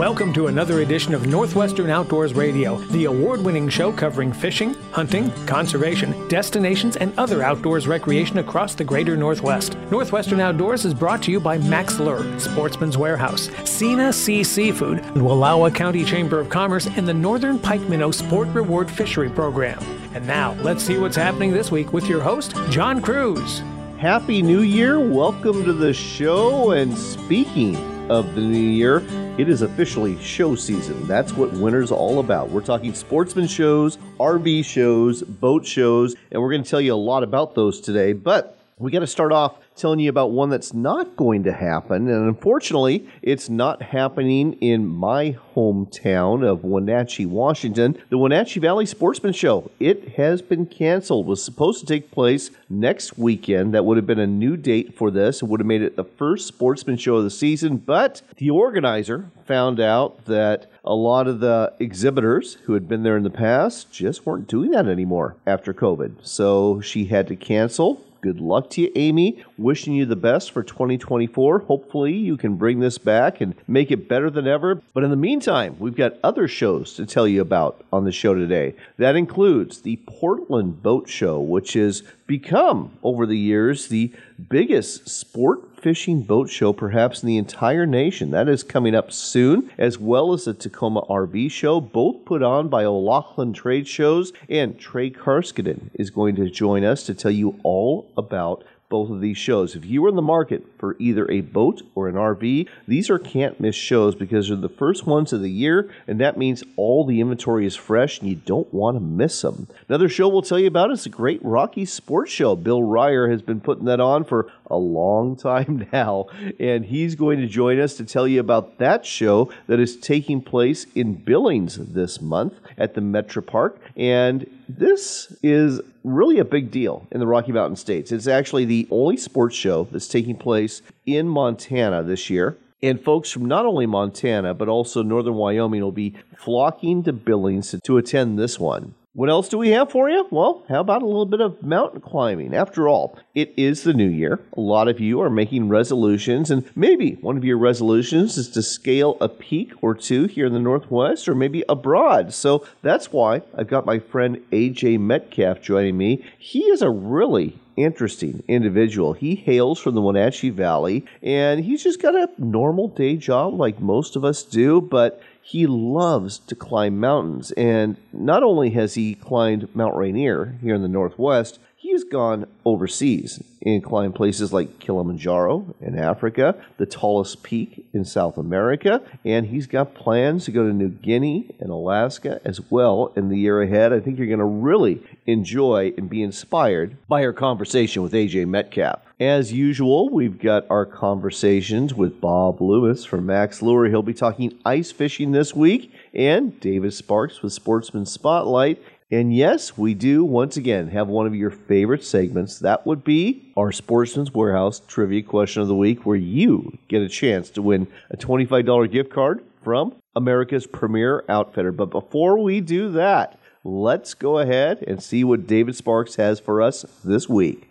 Welcome to another edition of Northwestern Outdoors Radio, the award winning show covering fishing, hunting, conservation, destinations, and other outdoors recreation across the greater Northwest. Northwestern Outdoors is brought to you by Mack's Lure, Sportsman's Warehouse, Sena Sea Seafood, the Wallowa County Chamber of Commerce, and the Northern Pike Minnow Sport Reward Fishery Program. And now, let's see what's happening this week with your host, John Kruse. Happy New Year. Welcome to the show. And speaking of the new year, it is officially show season. That's what winter's all about. We're talking sportsman shows, RV shows, boat shows, and we're going to tell you a lot about those today. But we got to start off telling you about one that's not going to happen. And unfortunately, it's not happening in my hometown of Wenatchee, Washington. The Wenatchee Valley Sportsman Show. It has been canceled. It was supposed to take place next weekend. That would have been a new date for this. It would have made it the first sportsman show of the season. But the organizer found out that a lot of the exhibitors who had been there in the past just weren't doing that anymore after COVID. So she had to cancel good luck to you, Amy. Wishing you the best for 2024. Hopefully, you can bring this back and make it better than ever. But in the meantime, we've got other shows to tell you about on the show today. That includes the Portland Boat Show, which has become, over the years, the biggest sport fishing boat show perhaps in the entire nation. That is coming up soon, as well as the Tacoma RV show, both put on by O'Loughlin Trade Shows. And Trey Carskadon is going to join us to tell you all about both of these shows. If you are in the market for either a boat or an RV, these are can't miss shows because they're the first ones of the year, and that means all the inventory is fresh and you don't want to miss them. Another show we'll tell you about is the Great Rocky Sports Show. Bill Ryer has been putting that on for a long time now, and he's going to join us to tell you about that show that is taking place in Billings this month at the Metro Park. And this is really a big deal in the Rocky Mountain States. It's actually the only sports show that's taking place in Montana this year. And folks from not only Montana, but also northern Wyoming will be flocking to Billings to attend this one. What else do we have for you? Well, how about a little bit of mountain climbing? After all, it is the new year. A lot of you are making resolutions, and maybe one of your resolutions is to scale a peak or two here in the Northwest or maybe abroad. So that's why I've got my friend AJ Metcalf joining me. He is a really interesting individual. He hails from the Wenatchee Valley and he's just got a normal day job like most of us do, but he loves to climb mountains. And not only has he climbed Mount Rainier here in the Northwest, he has gone overseas and climbed places like Kilimanjaro in Africa, the tallest peak in South America, and he's got plans to go to New Guinea and Alaska as well in the year ahead. I think you're going to really enjoy and be inspired by our conversation with AJ Metcalf. As usual, we've got our conversations with Bob Loomis from Mack's Lure. He'll be talking ice fishing this week, and David Sparks with Sportsman Spotlight. And yes, we do once again have one of your favorite segments. That would be our Sportsman's Warehouse Trivia Question of the Week, where you get a chance to win a $25 gift card from America's premier outfitter. But before we do that, let's go ahead and see what David Sparks has for us this week.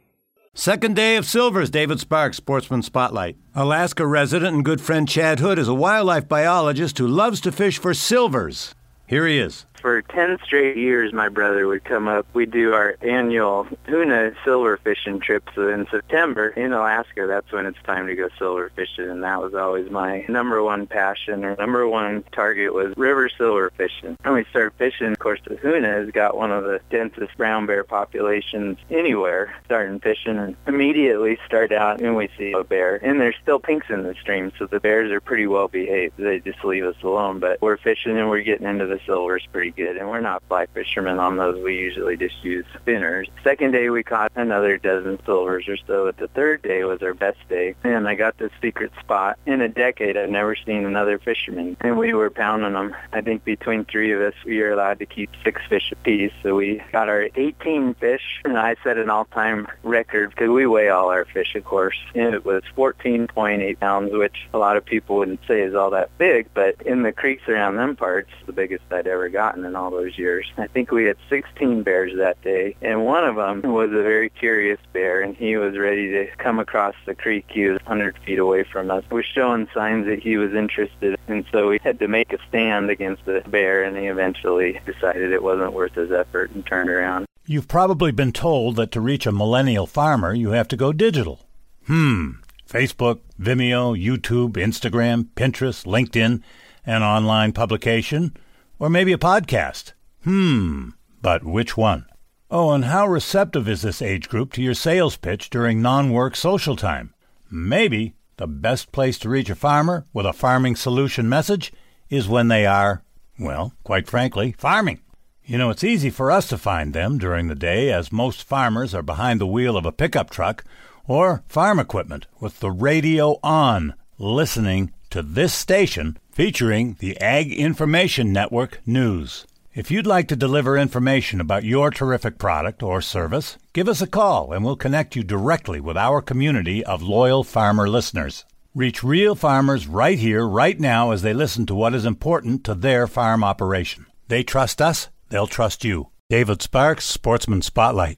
Second day of Silvers, David Sparks, Sportsman Spotlight. Alaska resident and good friend Chad Hood is a wildlife biologist who loves to fish for silvers. Here he is for 10 straight years, my brother would come up. We do our annual Hoonah silver fishing trips in September in Alaska. That's when it's time to go silver fishing, and that was always my number one passion or number one target was river silver fishing. And we started fishing. Of course, the Hoonah has got one of the densest brown bear populations anywhere. Starting fishing and immediately start out and we see a bear, and there's still pinks in the stream, so the bears are pretty well behaved. They just leave us alone, but we're fishing and we're getting into the silvers pretty pretty good, and we're not fly fishermen on those. We usually just use spinners. Second day, we caught another dozen silvers or so. But the third day was our best day, and I got this secret spot. In a decade, I've never seen another fisherman, and we were pounding them. I think between three of us, we are allowed to keep six fish apiece. So we got our 18 fish, and I set an all-time record because we weigh all our fish, of course, and it was 14.8 pounds, which a lot of people wouldn't say is all that big, but in the creeks around them parts, the biggest I'd ever gotten done in all those years. I think we had 16 bears that day, and one of them was a very curious bear, and he was ready to come across the creek. He was 100 feet away from us. Was showing signs that he was interested, and so we had to make a stand against the bear, and he eventually decided it wasn't worth his effort and turned around. You've probably been told that to reach a millennial farmer, you have to go digital. Hmm. Facebook, Vimeo, YouTube, Instagram, Pinterest, LinkedIn, an online publication, or maybe a podcast. Hmm. But which one? Oh, and how receptive is this age group to your sales pitch during non work social time? Maybe the best place to reach a farmer with a farming solution message is when they are, well, quite frankly, farming. You know, it's easy for us to find them during the day as most farmers are behind the wheel of a pickup truck or farm equipment with the radio on, listening to this station featuring the Ag Information Network News. If you'd like to deliver information about your terrific product or service, give us a call and we'll connect you directly with our community of loyal farmer listeners. Reach real farmers right here, right now, as they listen to what is important to their farm operation. They trust us, they'll trust you. David Sparks, Sportsman Spotlight.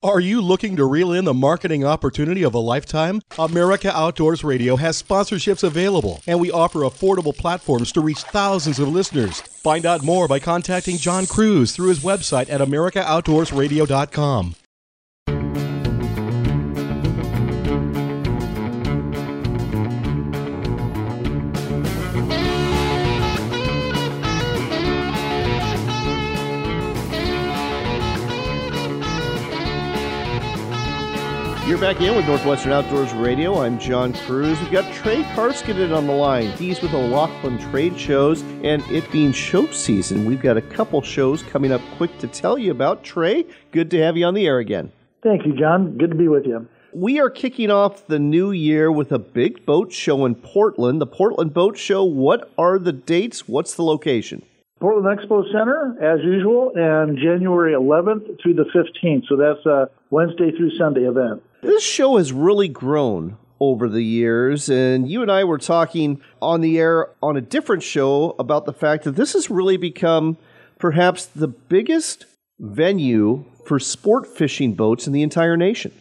Are you looking to reel in the marketing opportunity of a lifetime? America Outdoors Radio has sponsorships available, and we offer affordable platforms to reach thousands of listeners. Find out more by contacting John Kruse through his website at AmericaOutdoorsRadio.com. You're back in with Northwestern Outdoors Radio. I'm John Kruse. We've got Trey Carskadon on the line. He's with O'Loughlin Trade Shows, and it being show season, we've got a couple shows coming up quick to tell you about. Trey, good to have you on the air again. Thank you, John. Good to be with you. We are kicking off the new year with a big boat show in Portland, the Portland Boat Show. What are the dates? What's the location? Portland Expo Center, as usual, and January 11th through the 15th. So that's a Wednesday through Sunday event. This show has really grown over the years, and you and I were talking on the air on a different show about the fact that this has really become perhaps the biggest venue for sport fishing boats in the entire nation.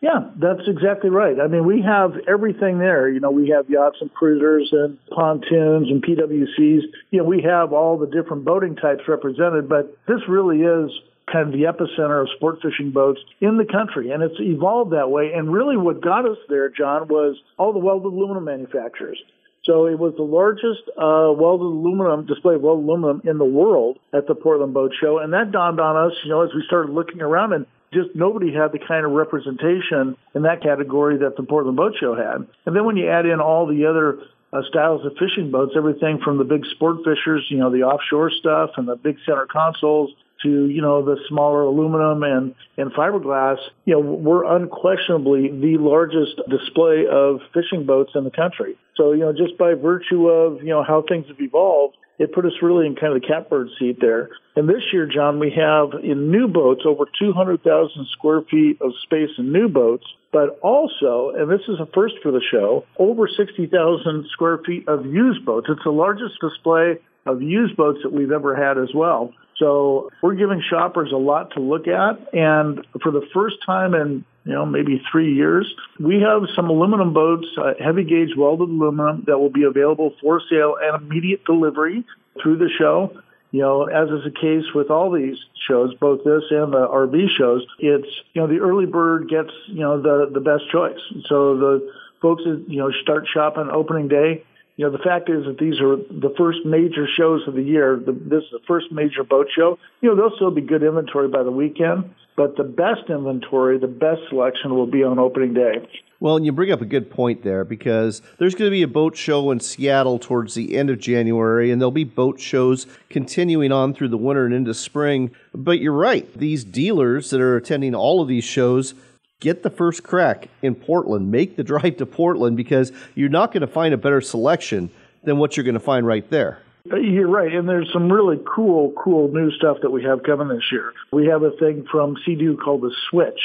Yeah, that's exactly right. I mean, we have everything there. You know, we have yachts and cruisers and pontoons and PWCs. You know, we have all the different boating types represented, but this really is kind of the epicenter of sport fishing boats in the country. And it's evolved that way. And really what got us there, John, was all the welded aluminum manufacturers. So it was the largest uh, welded aluminum display of welded aluminum in the world at the Portland Boat Show, and that dawned on us, you know, as we started looking around, and just nobody had the kind of representation in that category that the Portland Boat Show had. And then when you add in all the other uh, styles of fishing boats, everything from the big sport fishers, you know, the offshore stuff and the big center consoles to, you know, the smaller aluminum and, and fiberglass, you know, we're unquestionably the largest display of fishing boats in the country. So, you know, just by virtue of, you know, how things have evolved, it put us really in kind of the catbird seat there. And this year, John, we have in new boats over 200,000 square feet of space in new boats, but also, and this is a first for the show, over 60,000 square feet of used boats. It's the largest display of used boats that we've ever had as well. So we're giving shoppers a lot to look at. And for the first time in, you know, maybe three years, we have some aluminum boats, uh, heavy gauge welded aluminum that will be available for sale and immediate delivery through the show. You know, as is the case with all these shows, both this and the RV shows, it's, you know, the early bird gets, you know, the, the best choice. So the folks you know, start shopping opening day, you know, the fact is that these are the first major shows of the year. The, this is the first major boat show. You know, there'll still be good inventory by the weekend, but the best inventory, the best selection will be on opening day. Well, and you bring up a good point there because there's going to be a boat show in Seattle towards the end of January, and there'll be boat shows continuing on through the winter and into spring. But you're right, these dealers that are attending all of these shows get the first crack in Portland. Make the drive to Portland because you're not going to find a better selection than what you're going to find right there. Uh, you're right, and there's some really cool, cool new stuff that we have coming this year. We have a thing from Sea-Doo called the Switch,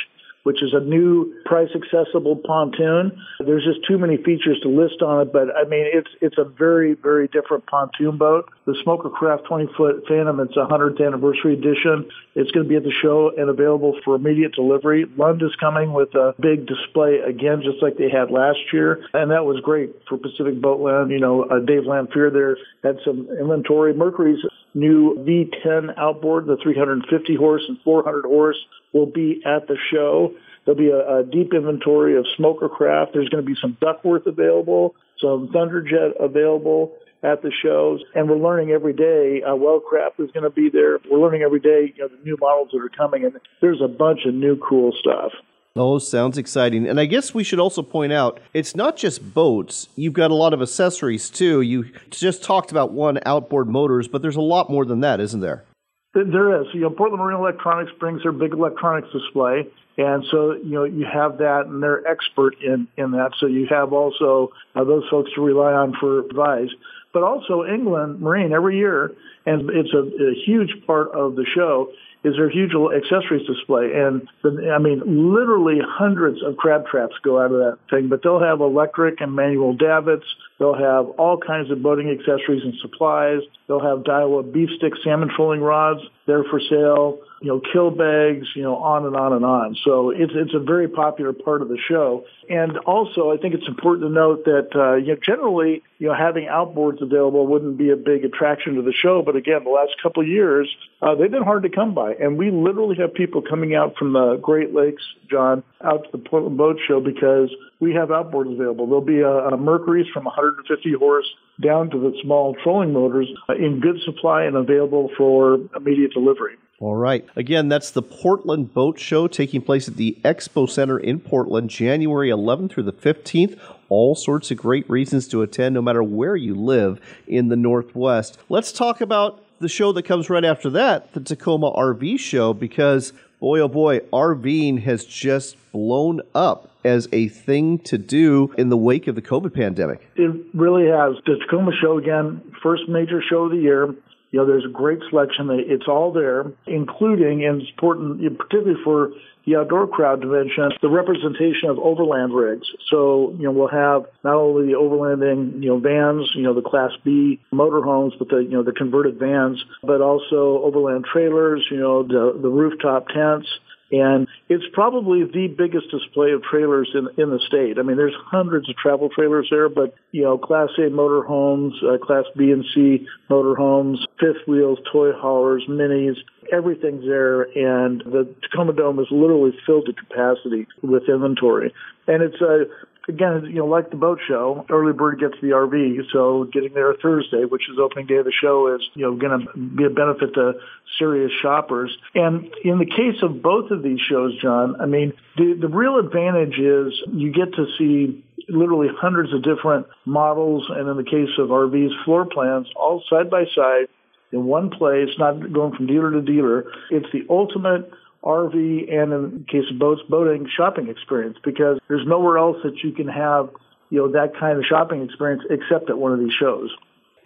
which is a new price accessible pontoon. There's just too many features to list on it, but I mean, it's, it's a very, very different pontoon boat. The Smoker Craft 20 foot Phantom, it's a 100th anniversary edition. It's going to be at the show and available for immediate delivery. Lund is coming with a big display again, just like they had last year. And that was great for Pacific Boatland. You know, uh, Dave Lanfear there had some inventory. Mercury's new V10 outboard, the 350 horse and 400 horse, will be at the show. There'll be a, a deep inventory of smoker craft. There's going to be some Duckworth available, some Thunderjet available at the shows, and we're learning every day. Uh, Wellcraft is going to be there. We're learning every day, you know, the new models that are coming, and there's a bunch of new cool stuff. Oh, sounds exciting. And I guess we should also point out it's not just boats. You've got a lot of accessories too. You just talked about one outboard motors, but there's a lot more than that, isn't there? There is. You know, Portland Marine Electronics brings their big electronics display. And so, you know, you have that and they're expert in, in that. So you have also uh, those folks to rely on for advice. But also Englund Marine every year, and it's a, a huge part of the show, is their huge accessories display. And the, I mean, literally hundreds of crab traps go out of that thing, but they'll have electric and manual davits. They'll have all kinds of boating accessories and supplies. They'll have Daiwa beef stick salmon trolling rods there for sale you know, kill bags, you know, on and on and on. So it's it's a very popular part of the show. And also, I think it's important to note that uh, you know, generally, you know, having outboards available wouldn't be a big attraction to the show. But again, the last couple of years, uh, they've been hard to come by, and we literally have people coming out from the Great Lakes, John, out to the Portland Boat Show because we have outboards available. There'll be a, a Mercury's from 150 horse down to the small trolling motors uh, in good supply and available for immediate delivery. All right. Again, that's the Portland Boat Show taking place at the Expo Center in Portland, January 11th through the 15th. All sorts of great reasons to attend, no matter where you live in the Northwest. Let's talk about the show that comes right after that, the Tacoma RV Show, because boy, oh boy, RVing has just blown up as a thing to do in the wake of the COVID pandemic. It really has. The Tacoma Show, again, first major show of the year. You know, there's a great selection. It's all there, including, and it's important, particularly for the outdoor crowd to mention, the representation of overland rigs. So, you know, we'll have not only the overlanding, you know, vans, you know, the Class B motorhomes, but the, you know, the converted vans, but also overland trailers, you know, the, the rooftop tents, and it's probably the biggest display of trailers in in the state. I mean, there's hundreds of travel trailers there, but you know, Class A motorhomes, uh, Class B and C motorhomes, fifth wheels, toy haulers, minis, everything's there, and the Tacoma Dome is literally filled to capacity with inventory. And it's a again, you know, like the boat show, early bird gets the RV. So getting there Thursday, which is opening day of the show, is you know going to be a benefit to serious shoppers. And in the case of both of these shows, John, I mean, the the real advantage is you get to see literally hundreds of different models, and in the case of RVs, floor plans all side by side in one place, not going from dealer to dealer. It's the ultimate RV and in the case of boats, boating shopping experience because there's nowhere else that you can have, you know, that kind of shopping experience except at one of these shows.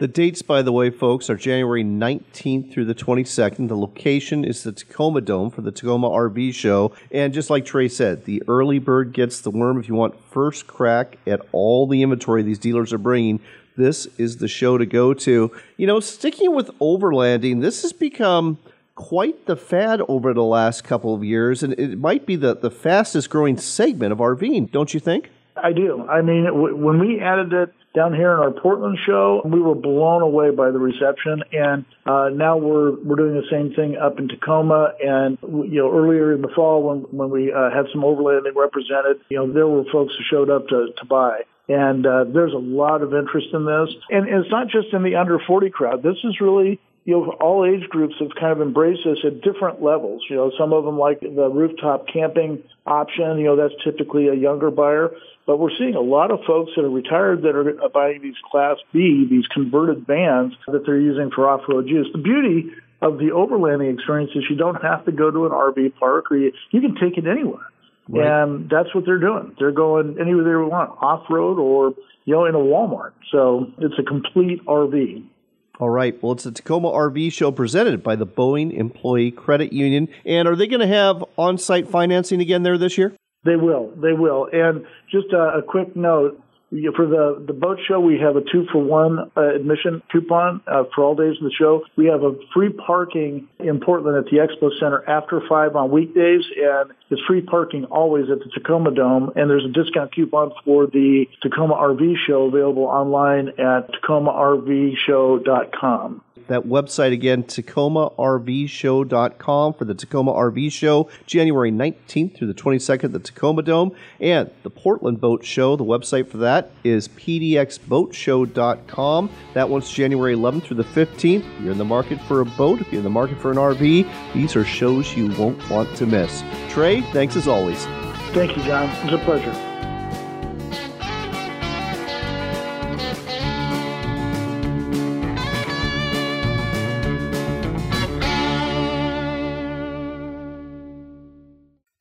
The dates, by the way, folks, are January 19th through the 22nd. The location is the Tacoma Dome for the Tacoma RV Show. And just like Trey said, the early bird gets the worm. If you want first crack at all the inventory these dealers are bringing, this is the show to go to. You know, sticking with overlanding, this has become quite the fad over the last couple of years, and it might be the, the fastest growing segment of RVing, don't you think? I do. I mean, w- when we added it down here in our Portland show, we were blown away by the reception, and uh, now we're we're doing the same thing up in Tacoma. And you know, earlier in the fall, when when we uh, had some overlanding represented, you know, there were folks who showed up to to buy. And uh, there's a lot of interest in this, and it's not just in the under 40 crowd. This is really you know, all age groups have kind of embraced this at different levels. You know, some of them like the rooftop camping option. You know, that's typically a younger buyer. But we're seeing a lot of folks that are retired that are buying these Class B, these converted vans that they're using for off-road use. The beauty of the overlanding experience is you don't have to go to an RV park or you, you can take it anywhere. Right. And that's what they're doing. They're going anywhere they want, off road or, you know, in a Walmart. So it's a complete RV. All right. Well, it's a Tacoma RV show presented by the Boeing Employee Credit Union. And are they going to have on site financing again there this year? They will. They will. And just a, a quick note for the the boat show, we have a two for one uh, admission coupon uh, for all days of the show. We have a free parking in Portland at the Expo Center after five on weekdays, and it's free parking always at the Tacoma Dome. And there's a discount coupon for the Tacoma RV show available online at tacomarvshow.com. That website again, tacomarvshow.com for the Tacoma RV Show, January 19th through the 22nd at the Tacoma Dome. And the Portland Boat Show, the website for that is pdxboatshow.com. That one's January 11th through the 15th. If you're in the market for a boat, if you're in the market for an RV, these are shows you won't want to miss. Trey, thanks as always. Thank you, John. It's a pleasure.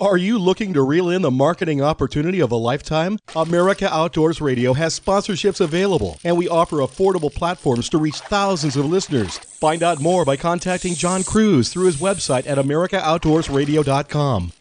Are you looking to reel in the marketing opportunity of a lifetime? America Outdoors Radio has sponsorships available, and we offer affordable platforms to reach thousands of listeners. Find out more by contacting John Kruse through his website at AmericaOutdoorsRadio.com.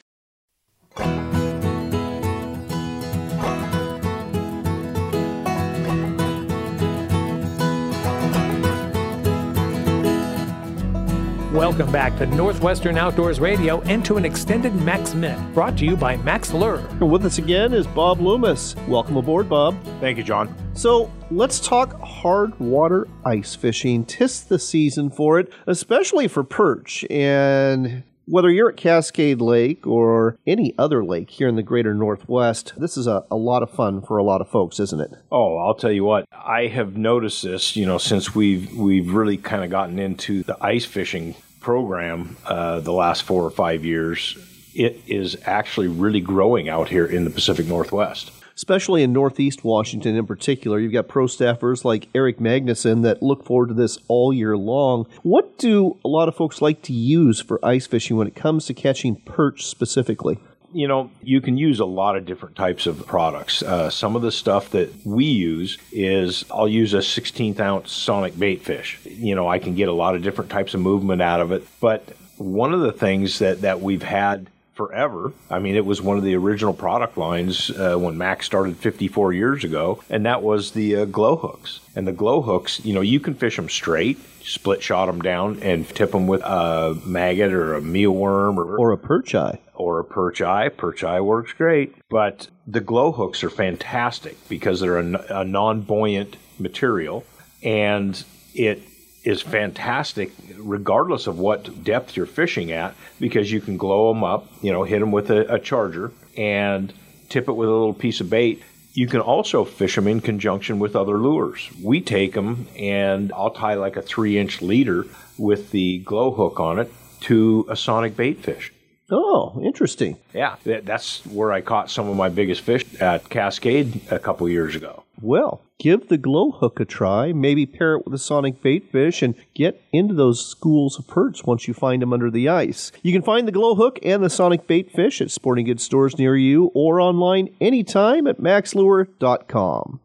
Welcome back to Northwestern Outdoors Radio and to an extended Mack's Minute brought to you by Mack's Lure. With us again is Bob Loomis. Welcome aboard, Bob. Thank you, John. So let's talk hard water ice fishing. Tis the season for it, especially for perch. And whether you're at Cascade Lake or any other lake here in the greater Northwest, this is a, a lot of fun for a lot of folks, isn't it? Oh, I'll tell you what. I have noticed this, you know, since we've we've really kind of gotten into the ice fishing program uh, the last four or five years. It is actually really growing out here in the Pacific Northwest especially in Northeast Washington in particular. You've got pro staffers like Eric Magnuson that look forward to this all year long. What do a lot of folks like to use for ice fishing when it comes to catching perch specifically? You know, you can use a lot of different types of products. Uh, some of the stuff that we use is I'll use a 16th ounce sonic bait fish. You know, I can get a lot of different types of movement out of it. But one of the things that, that we've had forever. I mean, it was one of the original product lines uh, when Mack's started 54 years ago, and that was the uh, glow hooks. And the glow hooks, you know, you can fish them straight, split shot them down, and tip them with a maggot or a mealworm or, or a perch eye. Or a perch eye. Perch eye works great. But the glow hooks are fantastic because they're a, a non buoyant material and it is fantastic regardless of what depth you're fishing at because you can glow them up, you know, hit them with a, a charger and tip it with a little piece of bait. You can also fish them in conjunction with other lures. We take them and I'll tie like a three inch leader with the glow hook on it to a sonic bait fish. Oh, interesting. Yeah, that's where I caught some of my biggest fish at Cascade a couple years ago. Well, give the glow hook a try. Maybe pair it with a sonic bait fish and get into those schools of perch once you find them under the ice. You can find the glow hook and the sonic bait fish at sporting goods stores near you or online anytime at mackslure.com.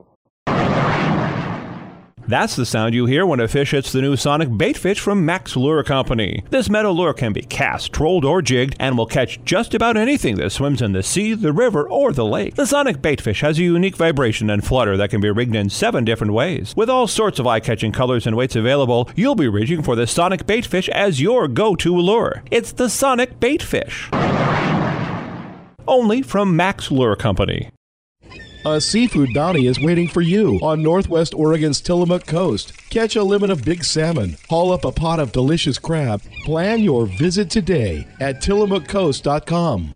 That's the sound you hear when a fish hits the new Sonic bait fish from Mack's Lure Company. This metal lure can be cast, trolled, or jigged and will catch just about anything that swims in the sea, the river, or the lake. The Sonic bait fish has a unique vibration and flutter that can be rigged in seven different ways. With all sorts of eye-catching colors and weights available, you'll be reaching for the Sonic bait fish as your go-to lure. It's the Sonic bait fish. Only from Mack's Lure Company. A seafood bounty is waiting for you on Northwest Oregon's Tillamook coast. Catch a limit of big salmon, haul up a pot of delicious crab. Plan your visit today at tillamookcoast.com.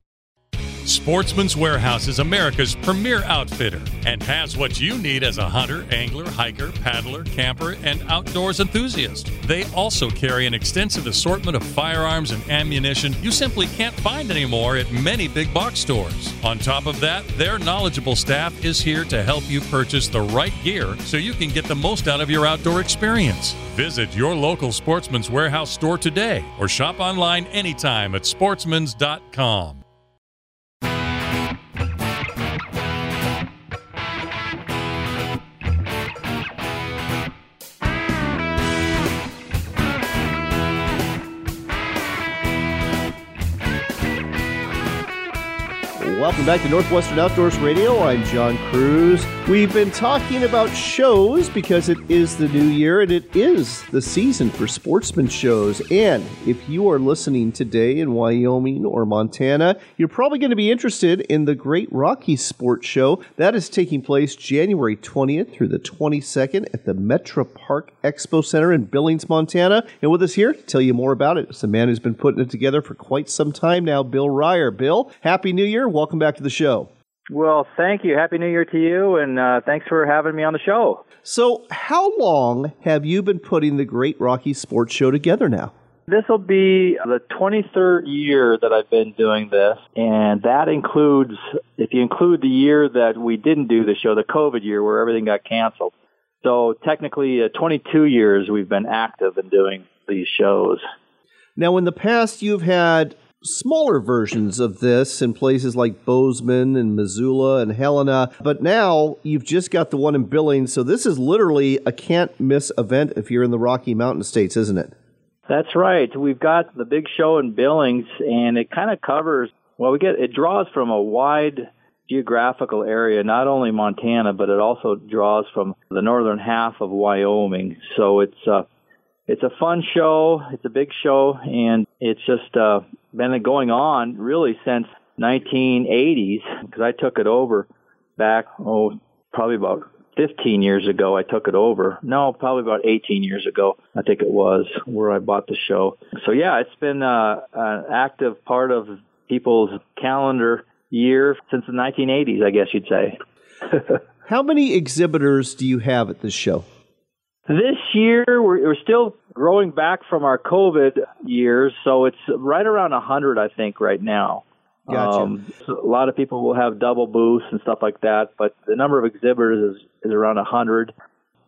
Sportsman's Warehouse is America's premier outfitter and has what you need as a hunter, angler, hiker, paddler, camper, and outdoors enthusiast. They also carry an extensive assortment of firearms and ammunition you simply can't find anymore at many big box stores. On top of that, their knowledgeable staff is here to help you purchase the right gear so you can get the most out of your outdoor experience. Visit your local Sportsman's Warehouse store today or shop online anytime at sportsmans.com. Welcome back to Northwestern Outdoors Radio. I'm John Kruse. We've been talking about shows because it is the new year and it is the season for sportsman shows. And if you are listening today in Wyoming or Montana, you're probably going to be interested in the Great Rockies Sports Show. That is taking place January 20th through the 22nd at the Metro Park Expo Center in Billings, Montana. And with us here to tell you more about it is the man who's been putting it together for quite some time now, Bill Ryer. Bill, Happy New Year. Welcome back to the show. Well, thank you. Happy New Year to you, and uh, thanks for having me on the show. So, how long have you been putting the Great Rocky Sports Show together now? This will be the 23rd year that I've been doing this, and that includes, if you include the year that we didn't do the show, the COVID year where everything got canceled. So, technically, uh, 22 years we've been active in doing these shows. Now, in the past, you've had smaller versions of this in places like Bozeman and Missoula and Helena. But now you've just got the one in Billings. So this is literally a can't miss event if you're in the Rocky Mountain States, isn't it? That's right. We've got the big show in Billings, and it kind of covers, well, we get, it draws from a wide geographical area, not only Montana, but it also draws from the northern half of Wyoming. So it's, uh, it's a fun show. It's a big show, and it's just uh, been going on really since 1980s because I took it over back oh probably about 15 years ago. I took it over. No, probably about 18 years ago. I think it was where I bought the show. So yeah, it's been uh, an active part of people's calendar year since the 1980s, I guess you'd say. How many exhibitors do you have at this show? This year, we're, we're still growing back from our COVID years, so it's right around 100, I think, right now. Gotcha. Um, so a lot of people will have double booths and stuff like that, but the number of exhibitors is, is around 100.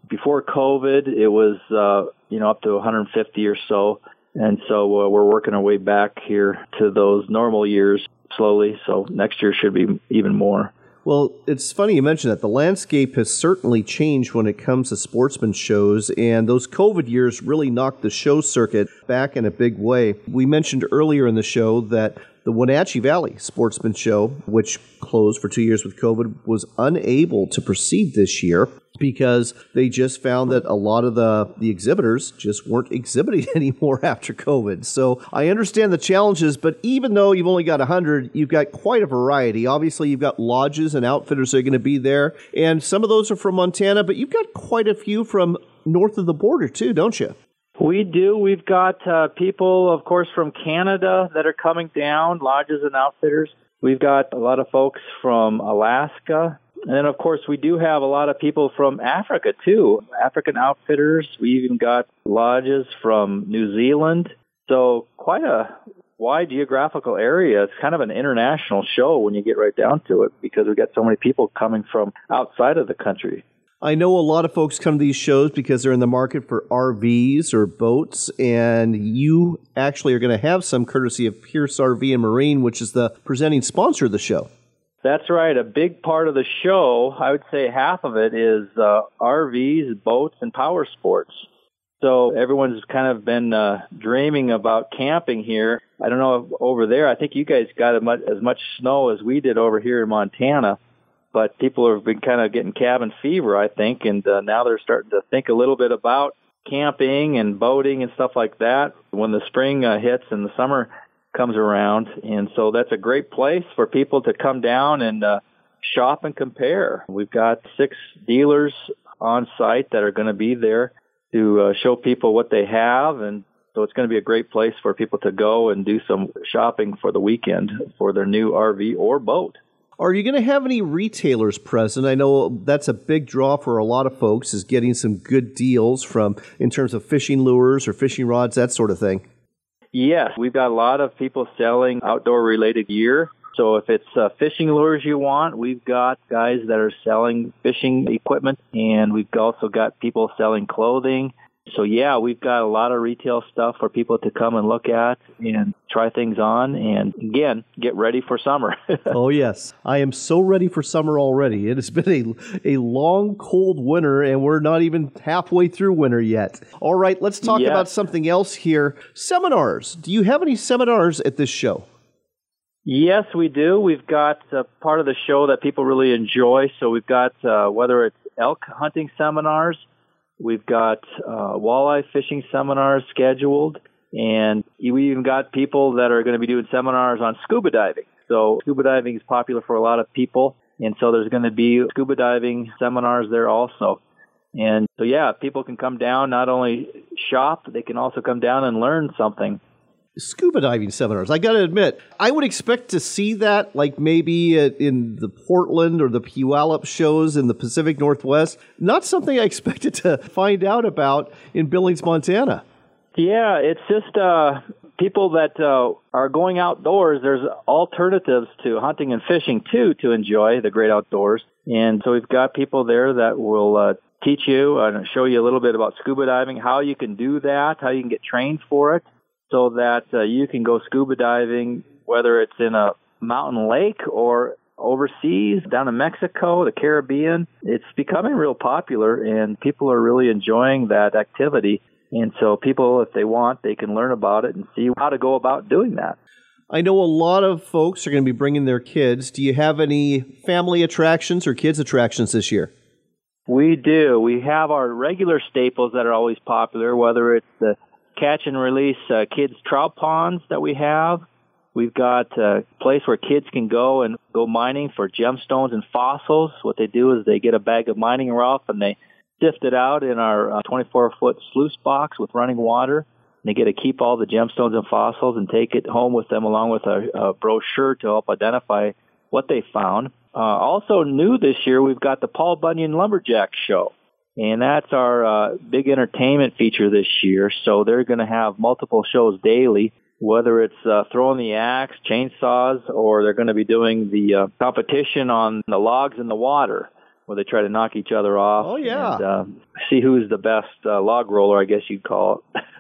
Before COVID, it was uh, you know up to 150 or so, and so uh, we're working our way back here to those normal years slowly. So next year should be even more. Well, it's funny you mentioned that. The landscape has certainly changed when it comes to sportsman shows, and those COVID years really knocked the show circuit back in a big way. We mentioned earlier in the show that the Wenatchee Valley Sportsman Show, which closed for two years with COVID, was unable to proceed this year because they just found that a lot of the, the exhibitors just weren't exhibiting anymore after COVID. So I understand the challenges, but even though you've only got 100, you've got quite a variety. Obviously, you've got lodges and outfitters that are going to be there, and some of those are from Montana, but you've got quite a few from north of the border too, don't you? We do. We've got uh, people, of course, from Canada that are coming down, lodges and outfitters. We've got a lot of folks from Alaska. And then, of course, we do have a lot of people from Africa, too. African outfitters. We even got lodges from New Zealand. So, quite a wide geographical area. It's kind of an international show when you get right down to it because we've got so many people coming from outside of the country. I know a lot of folks come to these shows because they're in the market for RVs or boats, and you actually are going to have some courtesy of Pierce RV and Marine, which is the presenting sponsor of the show. That's right. A big part of the show, I would say half of it, is uh, RVs, boats, and power sports. So everyone's kind of been uh, dreaming about camping here. I don't know over there. I think you guys got as much, as much snow as we did over here in Montana but people have been kind of getting cabin fever, I think, and uh, now they're starting to think a little bit about camping and boating and stuff like that when the spring uh, hits and the summer comes around. And so that's a great place for people to come down and uh, shop and compare. We've got six dealers on site that are going to be there to uh, show people what they have and So it's going to be a great place for people to go and do some shopping for the weekend for their new RV or boat. Are you going to have any retailers present? I know that's a big draw for a lot of folks is getting some good deals from in terms of fishing lures or fishing rods, that sort of thing. Yes, we've got a lot of people selling outdoor related gear. So if it's uh, fishing lures you want, we've got guys that are selling fishing equipment and we've also got people selling clothing so yeah, we've got a lot of retail stuff for people to come and look at and try things on and again, get ready for summer. oh yes. I am so ready for summer already. It has been a, a long cold winter and we're not even halfway through winter yet. All right, let's talk yes. about something else here. Seminars. Do you have any seminars at this show? Yes, we do. We've got uh, part of the show that people really enjoy. So we've got uh, whether it's elk hunting seminars, We've got uh, walleye fishing seminars scheduled, and we even got people that are going to be doing seminars on scuba diving. So scuba diving is popular for a lot of people, and so there's going to be scuba diving seminars there also. And so yeah, people can come down not only shop, they can also come down and learn something scuba diving seminars. I got to admit, I would expect to see that like maybe in the Portland or the Puyallup shows in the Pacific Northwest. Not something I expected to find out about in Billings, Montana. Yeah, it's just uh, people that uh, are going outdoors. There's alternatives to hunting and fishing too to enjoy the great outdoors, and so we've got people there that will. Uh, teach you and show you a little bit about scuba diving, how you can do that, how you can get trained for it, so that uh, you can go scuba diving, whether it's in a mountain lake or overseas, down in Mexico, the Caribbean. It's becoming real popular, and people are really enjoying that activity. And so, people, if they want, they can learn about it and see how to go about doing that. I know a lot of folks are going to be bringing their kids. Do you have any family attractions or kids attractions this year? We do. We have our regular staples that are always popular, whether it's the catch and release uh, kids trout ponds that we have. We've got a place where kids can go and go mining for gemstones and fossils. What they do is they get a bag of mining rough and they sift it out in our 24 uh, foot sluice box with running water. They get to keep all the gemstones and fossils and take it home with them along with a, a brochure to help identify what they found. Uh, also new this year, we've got the Paul Bunyan Lumberjack Show and that's our uh, big entertainment feature this year. So they're going to have multiple shows daily, whether it's uh, throwing the axe, chainsaws, or they're going to be doing the uh, competition on the logs in the water, where they try to knock each other off. Oh yeah, and, uh, see who's the best uh, log roller, I guess you'd call it.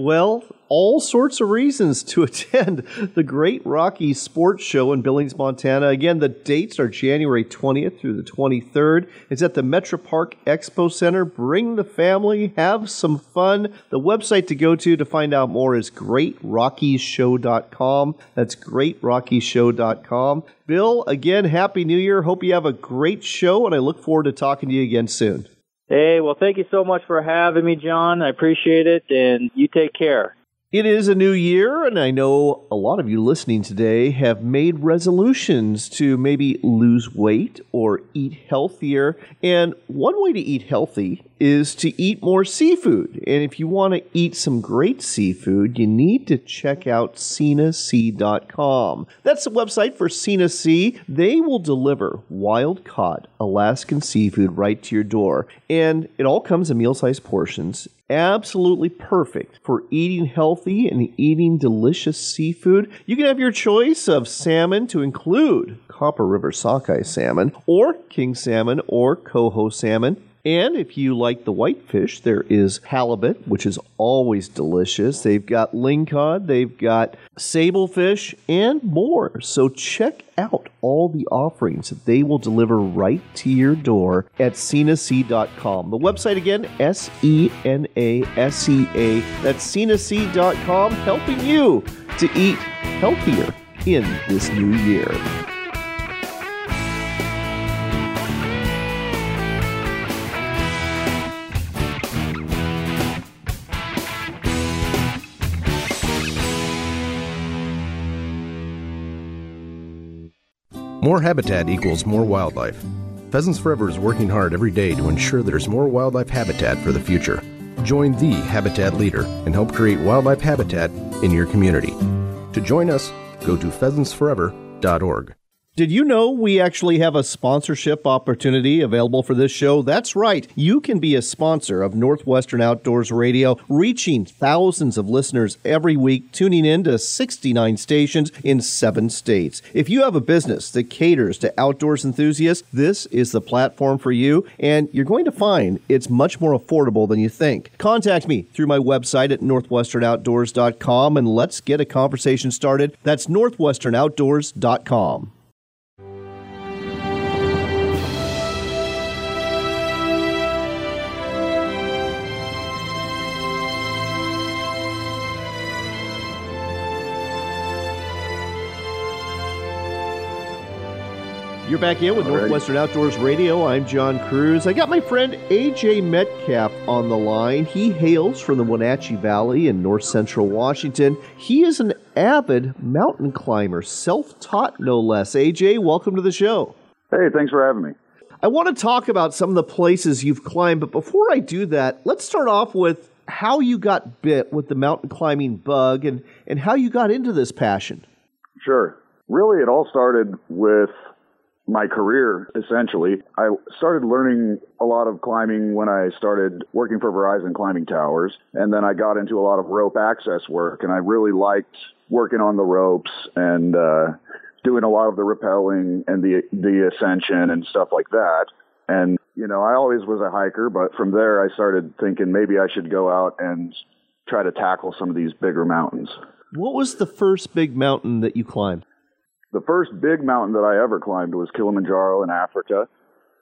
well, all sorts of reasons to attend the Great Rocky Sports Show in Billings, Montana. Again, the dates are January 20th through the 23rd. It's at the Metro Park Expo Center. Bring the family, have some fun. The website to go to to find out more is greatrockyshow.com. That's greatrockyshow.com. Bill, again, Happy New Year. Hope you have a great show, and I look forward to talking to you again soon. Hey, well, thank you so much for having me, John. I appreciate it, and you take care. It is a new year, and I know a lot of you listening today have made resolutions to maybe lose weight or eat healthier. And one way to eat healthy is to eat more seafood. And if you want to eat some great seafood, you need to check out SenaSea.com. That's the website for Sena Sea. They will deliver wild caught Alaskan seafood right to your door. And it all comes in meal sized portions absolutely perfect for eating healthy and eating delicious seafood. You can have your choice of salmon to include Copper River sockeye salmon, or king salmon, or coho salmon. And if you like the whitefish, there is halibut, which is always delicious. They've got lingcod, they've got sablefish, and more. So check out all the offerings that they will deliver right to your door at senasea.com. The website again, S E N A S E A. That's senasea.com, helping you to eat healthier in this new year. More habitat equals more wildlife. Pheasants Forever is working hard every day to ensure there's more wildlife habitat for the future. Join the habitat leader and help create wildlife habitat in your community. To join us, go to pheasantsforever.org. Did you know we actually have a sponsorship opportunity available for this show? That's right. You can be a sponsor of Northwestern Outdoors Radio, reaching thousands of listeners every week, tuning in to 69 stations in seven states. If you have a business that caters to outdoors enthusiasts, this is the platform for you, and you're going to find it's much more affordable than you think. Contact me through my website at northwesternoutdoors.com and let's get a conversation started. That's northwesternoutdoors.com. You're back in with Northwestern Outdoors Radio. I'm John Kruse. I got my friend AJ Metcalf on the line. He hails from the Wenatchee Valley in north central Washington. He is an avid mountain climber, self taught no less. AJ, welcome to the show. Hey, thanks for having me. I want to talk about some of the places you've climbed, but before I do that, let's start off with how you got bit with the mountain climbing bug and, and how you got into this passion. Sure. Really, it all started with my career essentially. I started learning a lot of climbing when I started working for Verizon Climbing Towers, and then I got into a lot of rope access work, and I really liked working on the ropes and uh, doing a lot of the rappelling and the the ascension and stuff like that. And you know, I always was a hiker, but from there I started thinking maybe I should go out and try to tackle some of these bigger mountains. What was the first big mountain that you climbed? The first big mountain that I ever climbed was Kilimanjaro in Africa.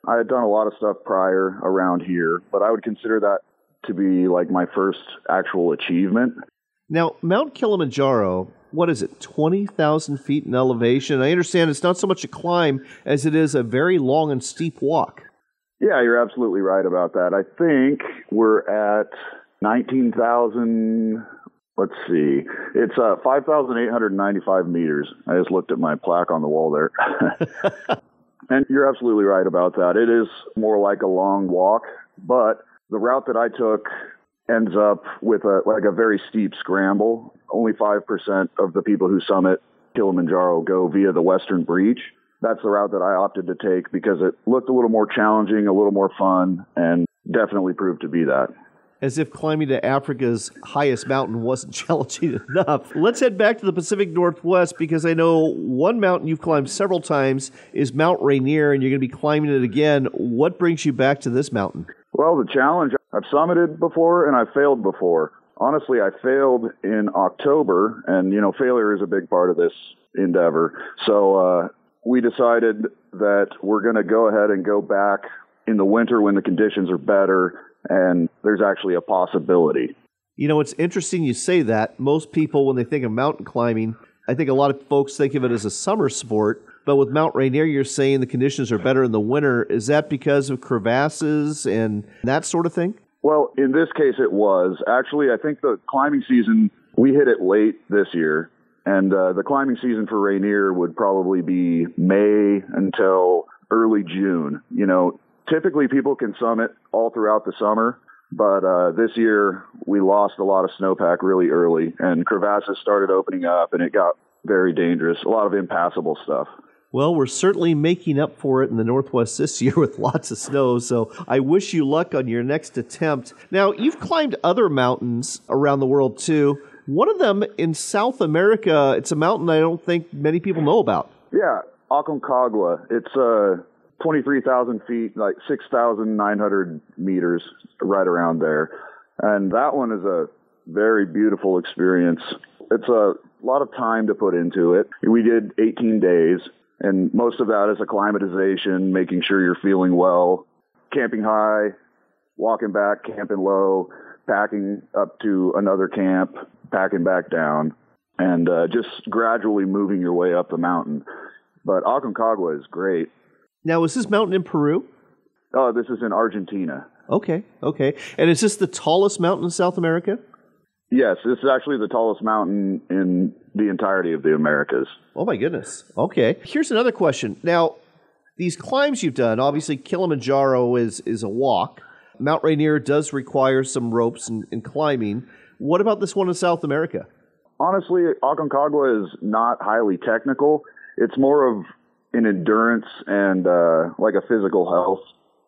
I had done a lot of stuff prior around here, but I would consider that to be like my first actual achievement. Now, Mount Kilimanjaro, what is it, 20,000 feet in elevation? I understand it's not so much a climb as it is a very long and steep walk. Yeah, you're absolutely right about that. I think we're at 19,000 let's see. It's uh, 5,895 meters. I just looked at my plaque on the wall there. and you're absolutely right about that. It is more like a long walk, but the route that I took ends up with a like a very steep scramble. Only 5% of the people who summit Kilimanjaro go via the western breach. That's the route that I opted to take because it looked a little more challenging, a little more fun, and definitely proved to be that as if climbing to Africa's highest mountain wasn't challenging enough. Let's head back to the Pacific Northwest because I know one mountain you've climbed several times is Mount Rainier, and you're going to be climbing it again. What brings you back to this mountain? Well, the challenge I've summited before and I've failed before. Honestly, I failed in October, and you know, failure is a big part of this endeavor. So uh, we decided that we're going to go ahead and go back in the winter when the conditions are better and there's actually a possibility. You know, it's interesting you say that. Most people, when they think of mountain climbing, I think a lot of folks think of it as a summer sport. But with Mount Rainier, you're saying the conditions are better in the winter. Is that because of crevasses and that sort of thing? Well, in this case, it was. Actually, I think the climbing season, we hit it late this year. And uh, the climbing season for Rainier would probably be May until early June. You know, typically people can summit all throughout the summer, but uh, this year we lost a lot of snowpack really early, and crevasses started opening up, and it got very dangerous. A lot of impassable stuff. Well, we're certainly making up for it in the Northwest this year with lots of snow, so I wish you luck on your next attempt. Now, you've climbed other mountains around the world too. One of them in South America, it's a mountain I don't think many people know about. Yeah, Aconcagua. It's uh, 23,000 feet, like 6,900 meters, right around there. And that one is a very beautiful experience. It's a lot of time to put into it. We did 18 days, and most of that is acclimatization, making sure you're feeling well, camping high, walking back, camping low, packing up to another camp, packing back down, and uh, just gradually moving your way up the mountain. But Aconcagua is great. Now, is this mountain in Peru? Oh, this is in Argentina. Okay, okay. And is this the tallest mountain in South America? Yes, this is actually the tallest mountain in the entirety of the Americas. Oh my goodness. Okay. Here's another question. Now, these climbs you've done, obviously Kilimanjaro is is a walk. Mount Rainier does require some ropes and, and climbing. What about this one in South America? Honestly, Aconcagua is not highly technical. It's more of an endurance and uh, like a physical health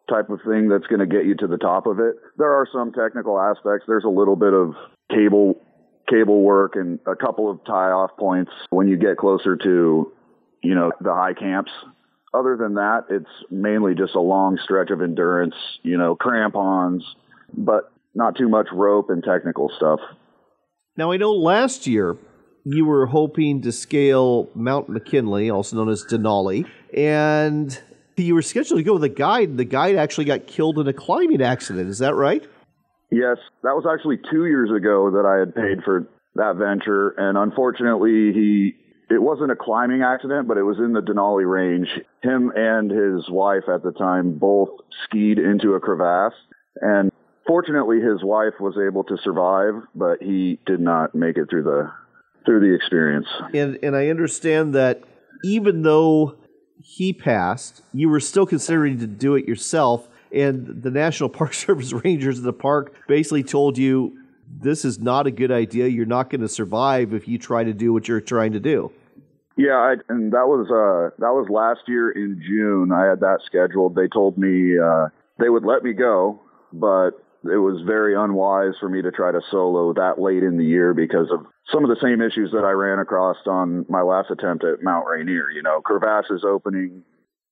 type of thing that's going to get you to the top of it. There are some technical aspects. There's a little bit of cable cable work and a couple of tie off points when you get closer to, you know, the high camps. Other than that, it's mainly just a long stretch of endurance, you know, crampons, but not too much rope and technical stuff. Now, I know last year you were hoping to scale Mount McKinley, also known as Denali, and you were scheduled to go with a guide. The guide actually got killed in a climbing accident. Is that right? Yes, that was actually two years ago that I had paid for that venture, and unfortunately, he it wasn't a climbing accident, but it was in the Denali range. Him and his wife at the time both skied into a crevasse, and fortunately, his wife was able to survive, but he did not make it through the through the experience. And and I understand that even though he passed, you were still considering to do it yourself, and the National Park Service rangers at the park basically told you this is not a good idea. You're not going to survive if you try to do what you're trying to do. Yeah, I, and that was uh, that was last year in June. I had that scheduled. They told me uh, they would let me go, but it was very unwise for me to try to solo that late in the year because of some of the same issues that I ran across on my last attempt at Mount Rainier. You know, crevasses opening.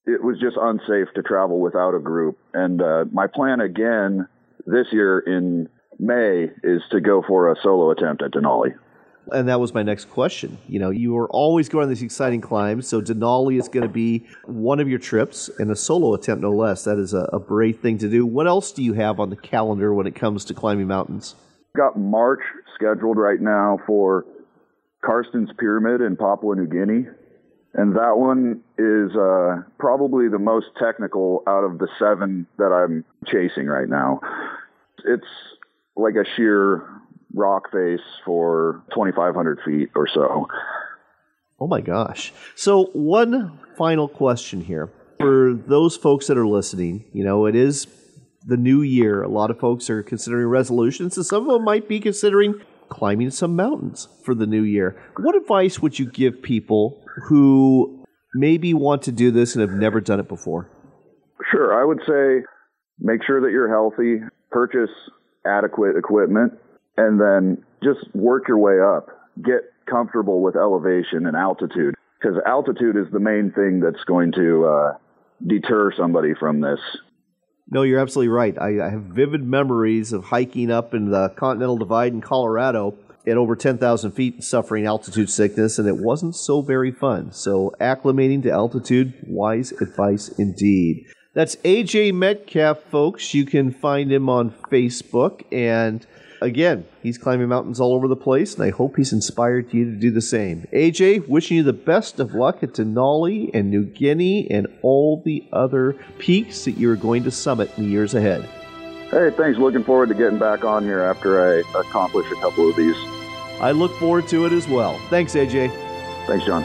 It was just unsafe to travel without a group. And uh, my plan again this year in May is to go for a solo attempt at Denali. And that was my next question. You know, you are always going on these exciting climbs, so Denali is going to be one of your trips and a solo attempt, no less. That is a, a brave thing to do. What else do you have on the calendar when it comes to climbing mountains? Got March scheduled right now for Carstensz Pyramid in Papua New Guinea. And that one is uh, probably the most technical out of the seven that I'm chasing right now. It's like a sheer rock face for 2,500 feet or so. Oh my gosh. So, one final question here. For those folks that are listening, you know, it is the new year. A lot of folks are considering resolutions, and some of them might be considering climbing some mountains for the new year. What advice would you give people who maybe want to do this and have never done it before? Sure. I would say make sure that you're healthy, purchase adequate equipment, and then just work your way up. Get comfortable with elevation and altitude because altitude is the main thing that's going to uh, deter somebody from this. No, you're absolutely right. I, I have vivid memories of hiking up in the Continental Divide in Colorado at over 10,000 feet and suffering altitude sickness, and it wasn't so very fun. So, acclimating to altitude, wise advice indeed. That's AJ Metcalf, folks. You can find him on Facebook and again, he's climbing mountains all over the place, and I hope he's inspired you to do the same. AJ, wishing you the best of luck at Denali and New Guinea and all the other peaks that you're going to summit in the years ahead. Hey, thanks. Looking forward to getting back on here after I accomplish a couple of these. I look forward to it as well. Thanks, AJ. Thanks, John.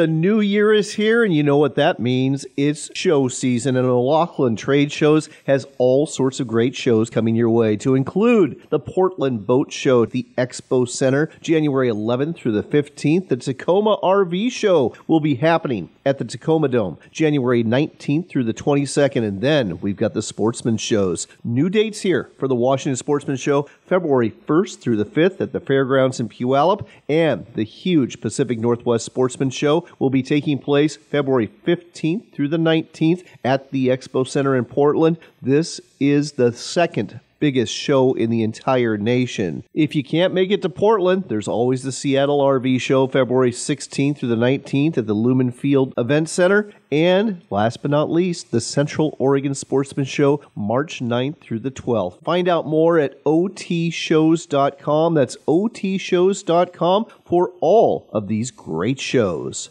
The new year is here, and you know what that means. It's show season, and O'Loughlin Trade Shows has all sorts of great shows coming your way, to include the Portland Boat Show at the Expo Center, January 11th through the 15th. The Tacoma RV Show will be happening at the Tacoma Dome, January 19th through the 22nd, and then we've got the Sportsman Shows. New dates here for the Washington Sportsman Show, February 1st through the 5th at the Fairgrounds in Puyallup, and the huge Pacific Northwest Sportsman Show will be taking place February 15th through the 19th at the Expo Center in Portland. This is the second biggest show in the entire nation. If you can't make it to Portland, there's always the Seattle RV Show February 16th through the 19th at the Lumen Field Event Center. And last but not least, the Central Oregon Sportsman Show March 9th through the 12th. Find out more at otshows.com. That's otshows.com for all of these great shows.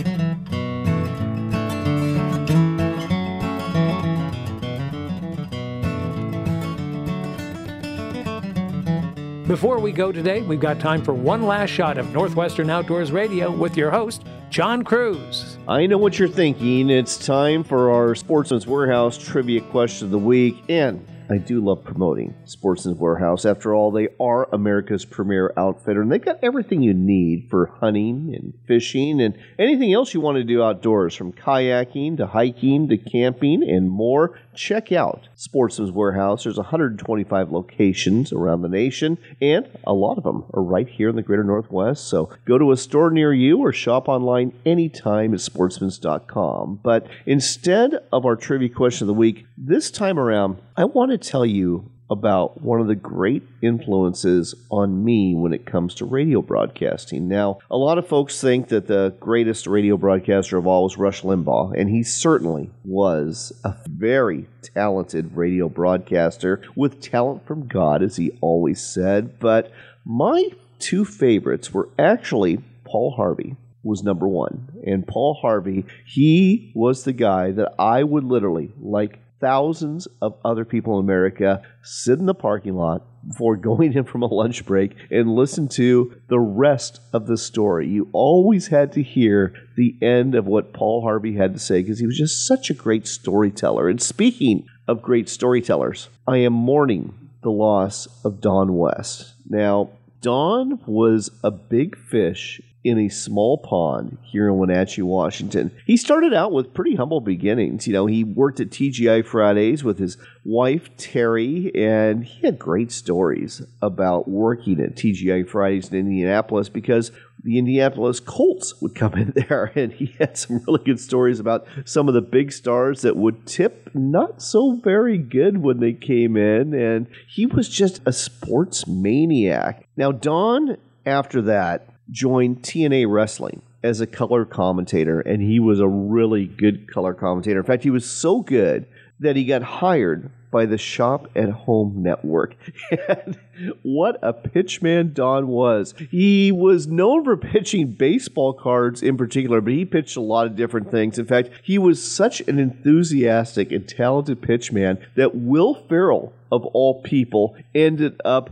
Before we go today, we've got time for one last shot of Northwestern Outdoors Radio with your host, John Kruse. I know what you're thinking. It's time for our Sportsman's Warehouse trivia question of the week. And I do love promoting Sportsman's Warehouse. After all, they are America's premier outfitter, and they've got everything you need for hunting and fishing and anything else you want to do outdoors, from kayaking to hiking to camping and more. Check out Sportsman's Warehouse. There's 125 locations around the nation, and a lot of them are right here in the greater Northwest. So go to a store near you or shop online anytime at sportsmans.com. But instead of our trivia question of the week, this time around, I want to tell you about one of the great influences on me when it comes to radio broadcasting. Now, a lot of folks think that the greatest radio broadcaster of all was Rush Limbaugh, and he certainly was a very talented radio broadcaster with talent from God, as he always said. But my two favorites were actually Paul Harvey was number one. And Paul Harvey, he was the guy that I would literally, like thousands of other people in America sit in the parking lot before going in from a lunch break and listen to the rest of the story. You always had to hear the end of what Paul Harvey had to say because he was just such a great storyteller. And speaking of great storytellers, I am mourning the loss of Don West. Now, Don was a big fish in a small pond here in Wenatchee, Washington. He started out with pretty humble beginnings. You know, he worked at TGI Fridays with his wife, Terry, and he had great stories about working at TGI Fridays in Indianapolis because the Indianapolis Colts would come in there, and he had some really good stories about some of the big stars that would tip not so very good when they came in, and he was just a sports maniac. Now, Don, after that, joined TNA Wrestling as a color commentator, and he was a really good color commentator. In fact, he was so good that he got hired by the Shop at Home Network. And what a pitchman Don was. He was known for pitching baseball cards in particular, but he pitched a lot of different things. In fact, he was such an enthusiastic and talented pitchman that Will Ferrell, of all people, ended up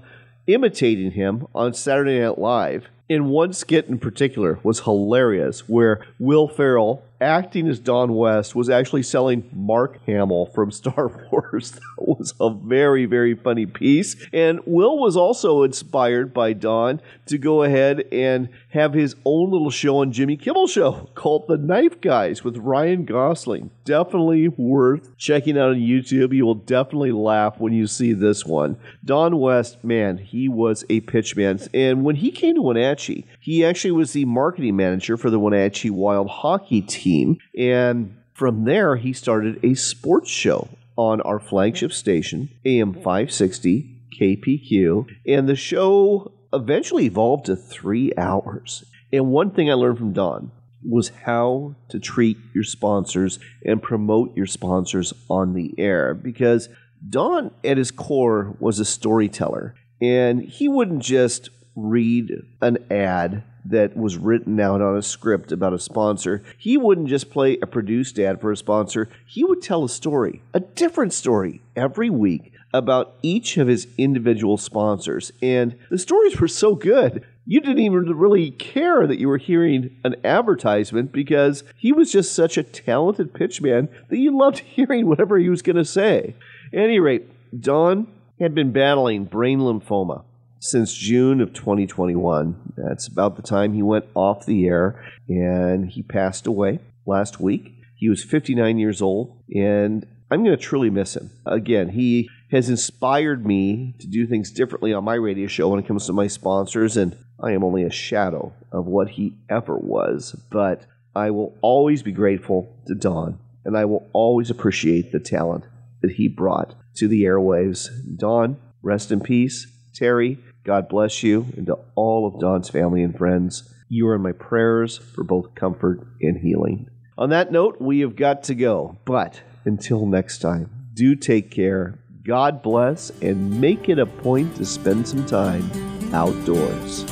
imitating him on Saturday Night Live in one skit in particular was hilarious where Will Ferrell acting as Don West was actually selling Mark Hamill from Star Wars. that was a very, very funny piece. And Will was also inspired by Don to go ahead and have his own little show on Jimmy Kimmel Show called The Knife Guys with Ryan Gosling. Definitely worth checking out on YouTube. You will definitely laugh when you see this one. Don West, man, he was a pitchman. And when he came to Wenatchee, he actually was the marketing manager for the Wenatchee Wild hockey team. And from there, he started a sports show on our flagship station, AM 560 KPQ. And the show eventually evolved to three hours. And one thing I learned from Don was how to treat your sponsors and promote your sponsors on the air because Don, at his core, was a storyteller. And he wouldn't just read an ad that was written out on a script about a sponsor. He wouldn't just play a produced ad for a sponsor, he would tell a story, a different story every week about each of his individual sponsors. And the stories were so good. You didn't even really care that you were hearing an advertisement because he was just such a talented pitchman that you loved hearing whatever he was going to say. At any rate, Don had been battling brain lymphoma since June of 2021. That's about the time he went off the air and he passed away last week. He was 59 years old and I'm going to truly miss him. Again, he has inspired me to do things differently on my radio show when it comes to my sponsors, and I am only a shadow of what he ever was. But I will always be grateful to Don, and I will always appreciate the talent that he brought to the airwaves. Don, rest in peace. Terry, God bless you, and to all of Don's family and friends. You are in my prayers for both comfort and healing. On that note, we have got to go. But until next time, do take care. God bless, and make it a point to spend some time outdoors.